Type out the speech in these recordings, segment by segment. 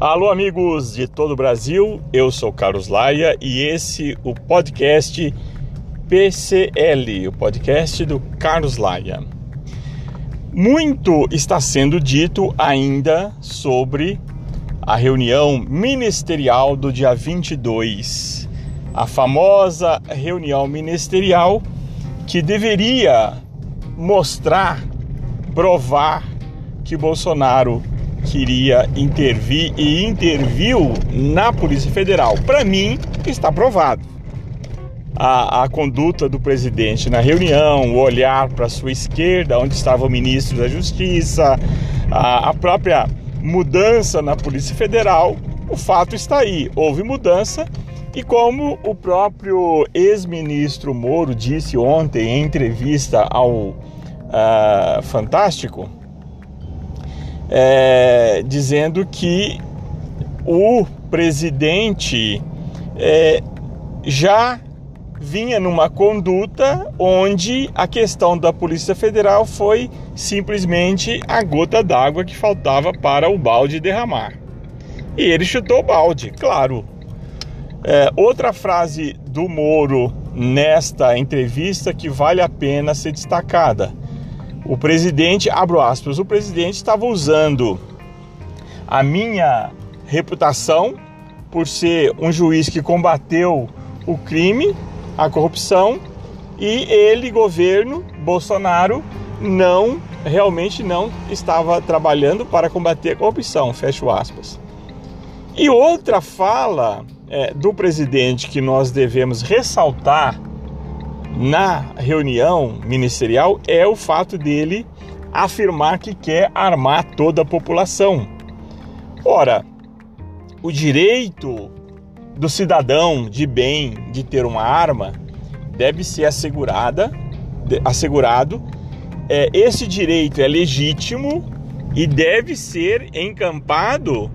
Alô, amigos de todo o Brasil, eu sou Carlos Laia e esse o podcast PCL, o podcast do Carlos Laia. Muito está sendo dito ainda sobre a reunião ministerial do dia 22, a famosa reunião ministerial que deveria mostrar, provar que Bolsonaro queria intervir e interviu na Polícia Federal. Para mim, está provado. A, a, conduta do presidente na reunião, o olhar para sua esquerda, onde estava o ministro da Justiça, a, a própria mudança na Polícia Federal, o fato está aí. Houve mudança e como o próprio ex-ministro Moro disse ontem em entrevista ao uh, Fantástico, é, dizendo que o presidente é, já vinha numa conduta onde a questão da Polícia Federal foi simplesmente a gota d'água que faltava para o balde derramar. E ele chutou o balde, claro. É, outra frase do Moro nesta entrevista que vale a pena ser destacada o presidente, abro aspas, o presidente estava usando a minha reputação por ser um juiz que combateu o crime, a corrupção, e ele, governo Bolsonaro, não realmente não estava trabalhando para combater a corrupção, fecho aspas. E outra fala é, do presidente que nós devemos ressaltar na reunião ministerial é o fato dele afirmar que quer armar toda a população. Ora, o direito do cidadão de bem de ter uma arma deve ser assegurada, assegurado. É, esse direito é legítimo e deve ser encampado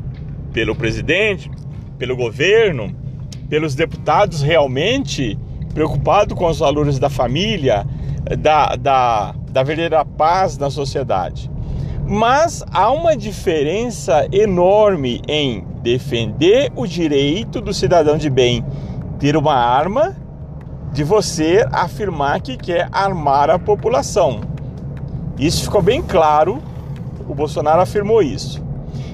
pelo presidente, pelo governo, pelos deputados realmente preocupado com os valores da família, da, da, da verdadeira paz na sociedade. Mas há uma diferença enorme em defender o direito do cidadão de bem ter uma arma de você afirmar que quer armar a população. Isso ficou bem claro, o Bolsonaro afirmou isso.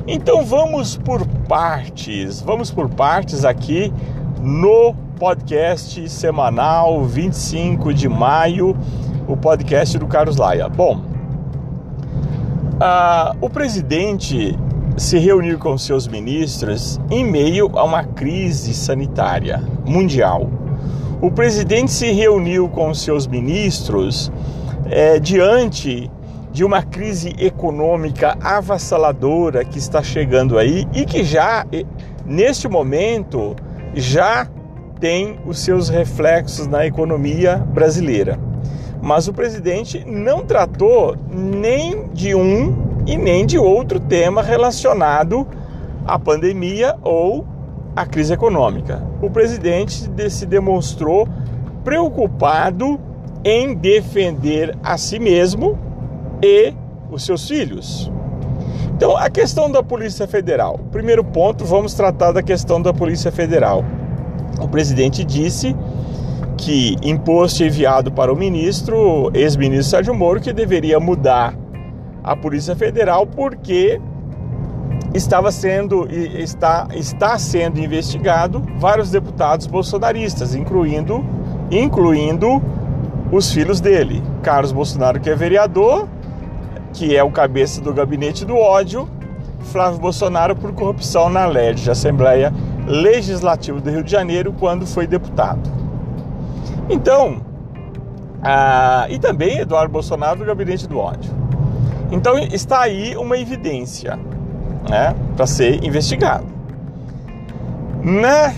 Então vamos por partes, vamos por partes aqui no podcast semanal 25 de maio, o podcast do Carlos Laia. Bom, uh, o presidente se reuniu com seus ministros em meio a uma crise sanitária mundial. O presidente se reuniu com seus ministros é, diante de uma crise econômica avassaladora que está chegando aí e que já, neste momento, já tem os seus reflexos na economia brasileira. Mas o presidente não tratou nem de um e nem de outro tema relacionado à pandemia ou à crise econômica. O presidente se demonstrou preocupado em defender a si mesmo e os seus filhos. Então, a questão da Polícia Federal. Primeiro ponto, vamos tratar da questão da Polícia Federal o presidente disse que imposto enviado para o ministro, ex-ministro Sérgio Moro, que deveria mudar a Polícia Federal porque estava sendo está está sendo investigado vários deputados bolsonaristas, incluindo incluindo os filhos dele, Carlos Bolsonaro que é vereador, que é o cabeça do gabinete do ódio, Flávio Bolsonaro por corrupção na LERJ, Assembleia Legislativo do Rio de Janeiro quando foi deputado. Então, ah, e também Eduardo Bolsonaro do gabinete do ódio. Então está aí uma evidência né, para ser investigado. Na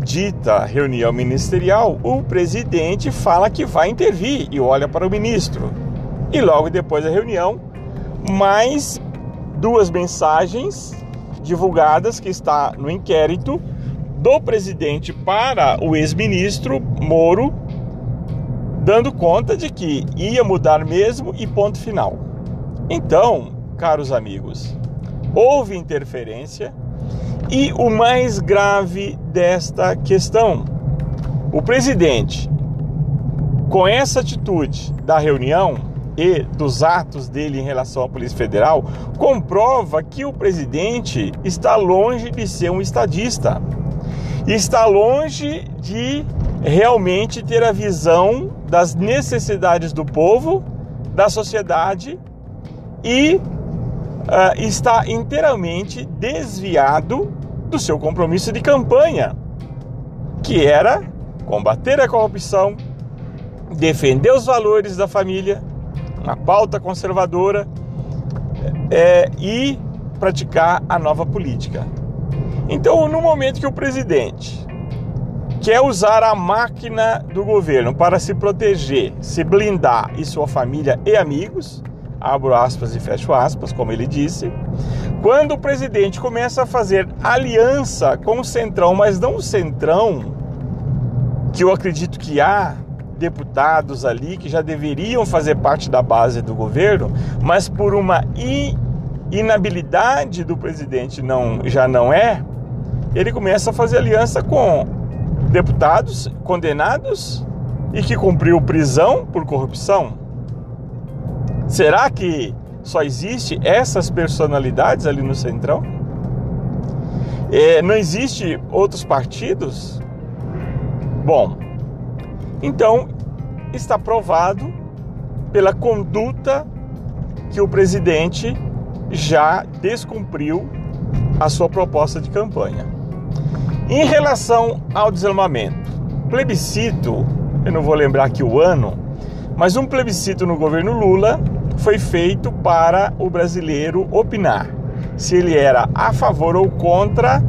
dita reunião ministerial, o presidente fala que vai intervir e olha para o ministro. E logo depois da reunião, mais duas mensagens divulgadas que está no inquérito do presidente para o ex-ministro Moro, dando conta de que ia mudar mesmo e ponto final. Então, caros amigos, houve interferência E o mais grave desta questão, o presidente, com essa atitude da reunião e dos atos dele em relação à Polícia Federal, comprova que o presidente está longe de ser um estadista. Está longe de realmente ter a visão das necessidades do povo, da sociedade e uh, está inteiramente desviado do seu compromisso de campanha, que era combater a corrupção, defender os valores da família, uma pauta conservadora é, e praticar a nova política. Então, no momento que o presidente quer usar a máquina do governo para se proteger, se blindar e sua família e amigos, abro aspas e fecho aspas, como ele disse, quando o presidente começa a fazer aliança com o Centrão, mas não o Centrão, que eu acredito que há deputados ali que já deveriam fazer parte da base do governo, mas por uma inabilidade do presidente não já não é, ele começa a fazer aliança com deputados condenados e que cumpriu prisão por corrupção. Será que só existe essas personalidades ali no centrão? É, não existe outros partidos? Bom, então está provado pela conduta que o presidente já descumpriu a sua proposta de campanha. Em relação ao desarmamento, plebiscito, eu não vou lembrar aqui o ano, mas um plebiscito no governo Lula foi feito para o brasileiro opinar se ele era a favor ou contra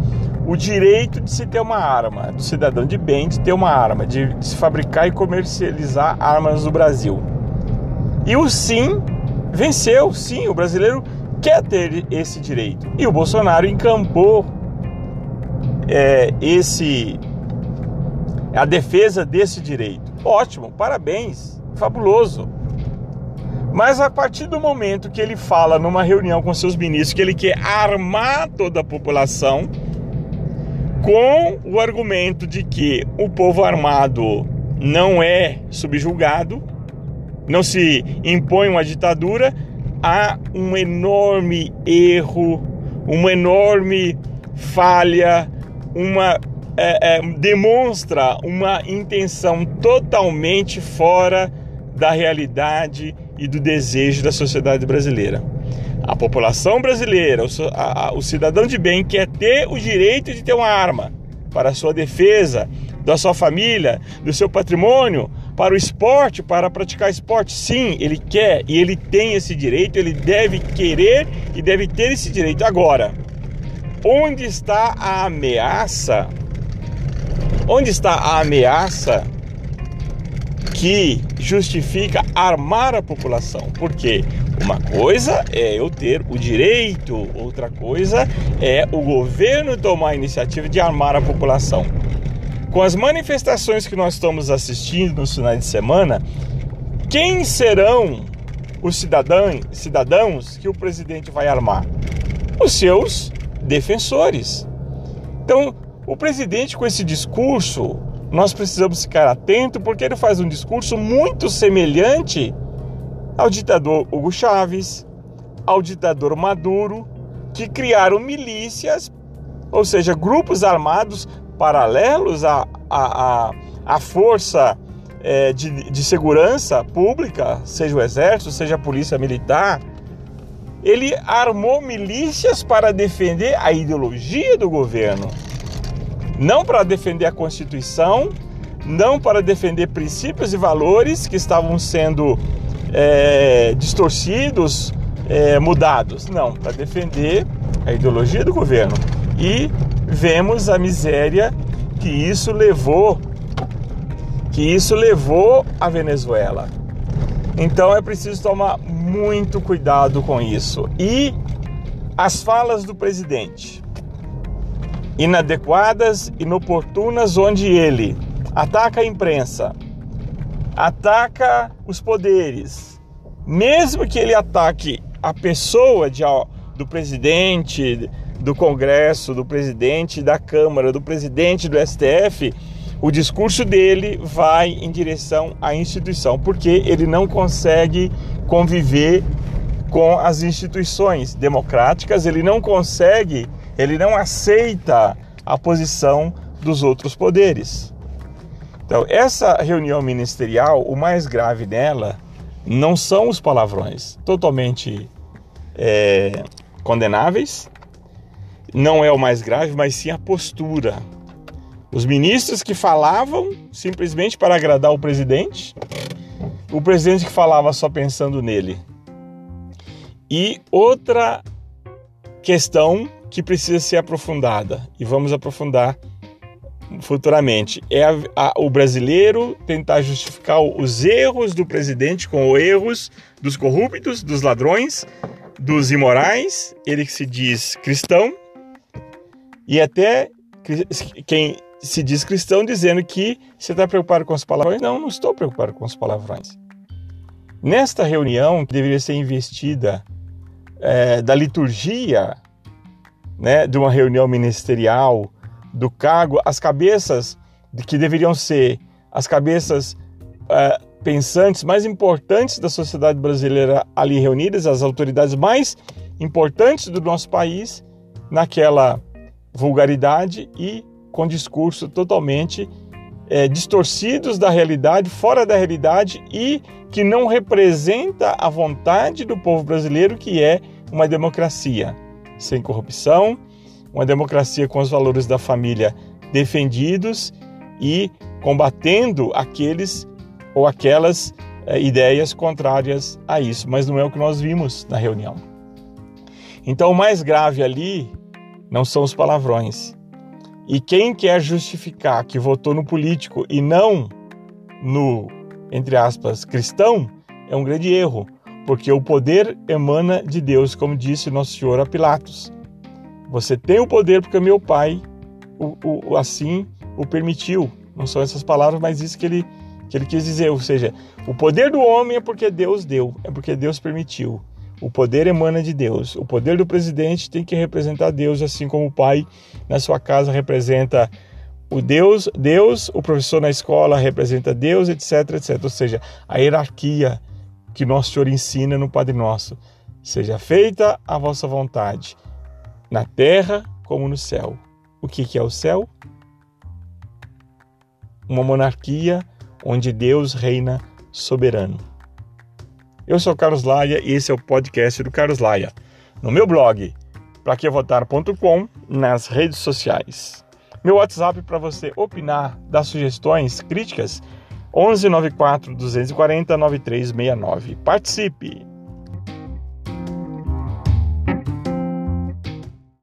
o direito de se ter uma arma, do cidadão de bem de ter uma arma, de, de se fabricar e comercializar armas no Brasil. E o sim venceu, sim, o brasileiro quer ter esse direito. E o Bolsonaro encampou é, esse a defesa desse direito. Ótimo, parabéns, fabuloso. Mas a partir do momento que ele fala numa reunião com seus ministros que ele quer armar toda a população, com o argumento de que o povo armado não é subjugado, não se impõe uma ditadura, há um enorme erro, uma enorme falha, uma é, é, demonstra uma intenção totalmente fora da realidade e do desejo da sociedade brasileira. A população brasileira, o, cidadão de bem, quer ter o direito de ter uma arma para a sua defesa, da sua família, do seu patrimônio, para o esporte, para praticar esporte. Sim, ele quer e ele tem esse direito, ele deve querer e deve ter esse direito. Agora, onde está a ameaça? Onde está a ameaça que justifica armar a população. Porque uma coisa é eu ter o direito, outra coisa é o governo tomar a iniciativa de armar a população. Com as manifestações que nós estamos assistindo nos finais de semana, quem serão os cidadãos, cidadãos que o presidente vai armar? Os seus defensores. Então, o presidente com esse discurso nós precisamos ficar atento porque ele faz um discurso muito semelhante ao ditador Hugo Chávez, ao ditador Maduro, que criaram milícias, ou seja, grupos armados paralelos à, à, à, força é, de, de segurança pública, seja o exército, seja a polícia militar. Ele armou milícias para defender a ideologia do governo não para defender a Constituição, não para defender princípios e valores que estavam sendo é, distorcidos, é, mudados. Não, para defender a ideologia do governo. E vemos a miséria que isso levou, que isso levou a Venezuela. Então é preciso tomar muito cuidado com isso. E as falas do presidente inadequadas, inoportunas, onde ele ataca a imprensa, ataca os poderes, mesmo que ele ataque a pessoa de, do presidente, do Congresso, do presidente da Câmara, do presidente do STF, o discurso dele vai em direção à instituição, porque ele não consegue conviver com as instituições democráticas, ele não consegue, ele não aceita a posição dos outros poderes. Então, essa reunião ministerial, o mais grave dela não são os palavrões totalmente é, condenáveis, não é o mais grave, mas sim a postura os ministros que falavam simplesmente para agradar o presidente, o presidente que falava só pensando nele. E outra questão que precisa ser aprofundada, e vamos aprofundar futuramente, é a, a, o brasileiro tentar justificar os erros do presidente com os erros dos corruptos, dos ladrões, dos imorais, ele que se diz cristão, e até quem se diz cristão dizendo que você está preocupado com as palavrões. Não, não estou preocupado com as palavrões. Nesta reunião, que deveria ser investida é, da liturgia, né, de uma reunião ministerial, do cargo, as cabeças que deveriam ser as cabeças é, pensantes mais importantes da sociedade brasileira ali reunidas, as autoridades mais importantes do nosso país, naquela vulgaridade e com discurso totalmente é, distorcidos da realidade, fora da realidade e que não representa a vontade do povo brasileiro, que é uma democracia sem corrupção, uma democracia com os valores da família defendidos e combatendo aqueles ou aquelas é, ideias contrárias a isso. Mas não é o que nós vimos na reunião. Então, o mais grave ali não são os palavrões, e quem quer justificar que votou no político e não no, entre aspas, cristão, é um grande erro, porque o poder emana de Deus, como disse Nosso Senhor a Pilatos. Você tem o poder porque meu pai o, o, assim o permitiu. Não são essas palavras, mas isso que ele, que ele quis dizer. Ou seja, o poder do homem é porque Deus deu, é porque Deus permitiu. O poder emana de Deus. O poder do presidente tem que representar Deus, assim como o pai na sua casa representa o Deus, Deus, o professor na escola representa Deus, etc, etc. Ou seja, a hierarquia que nosso Senhor ensina no Padre Nosso. Seja feita a vossa vontade, na terra como no céu. O que é o céu? Uma monarquia onde Deus reina soberano. Eu sou Carlos Laia e esse é o podcast do Carlos Laia. No meu blog, praquevotar.com, nas redes sociais. Meu WhatsApp para você opinar, dar sugestões, críticas, 11 94 240 9369. Participe!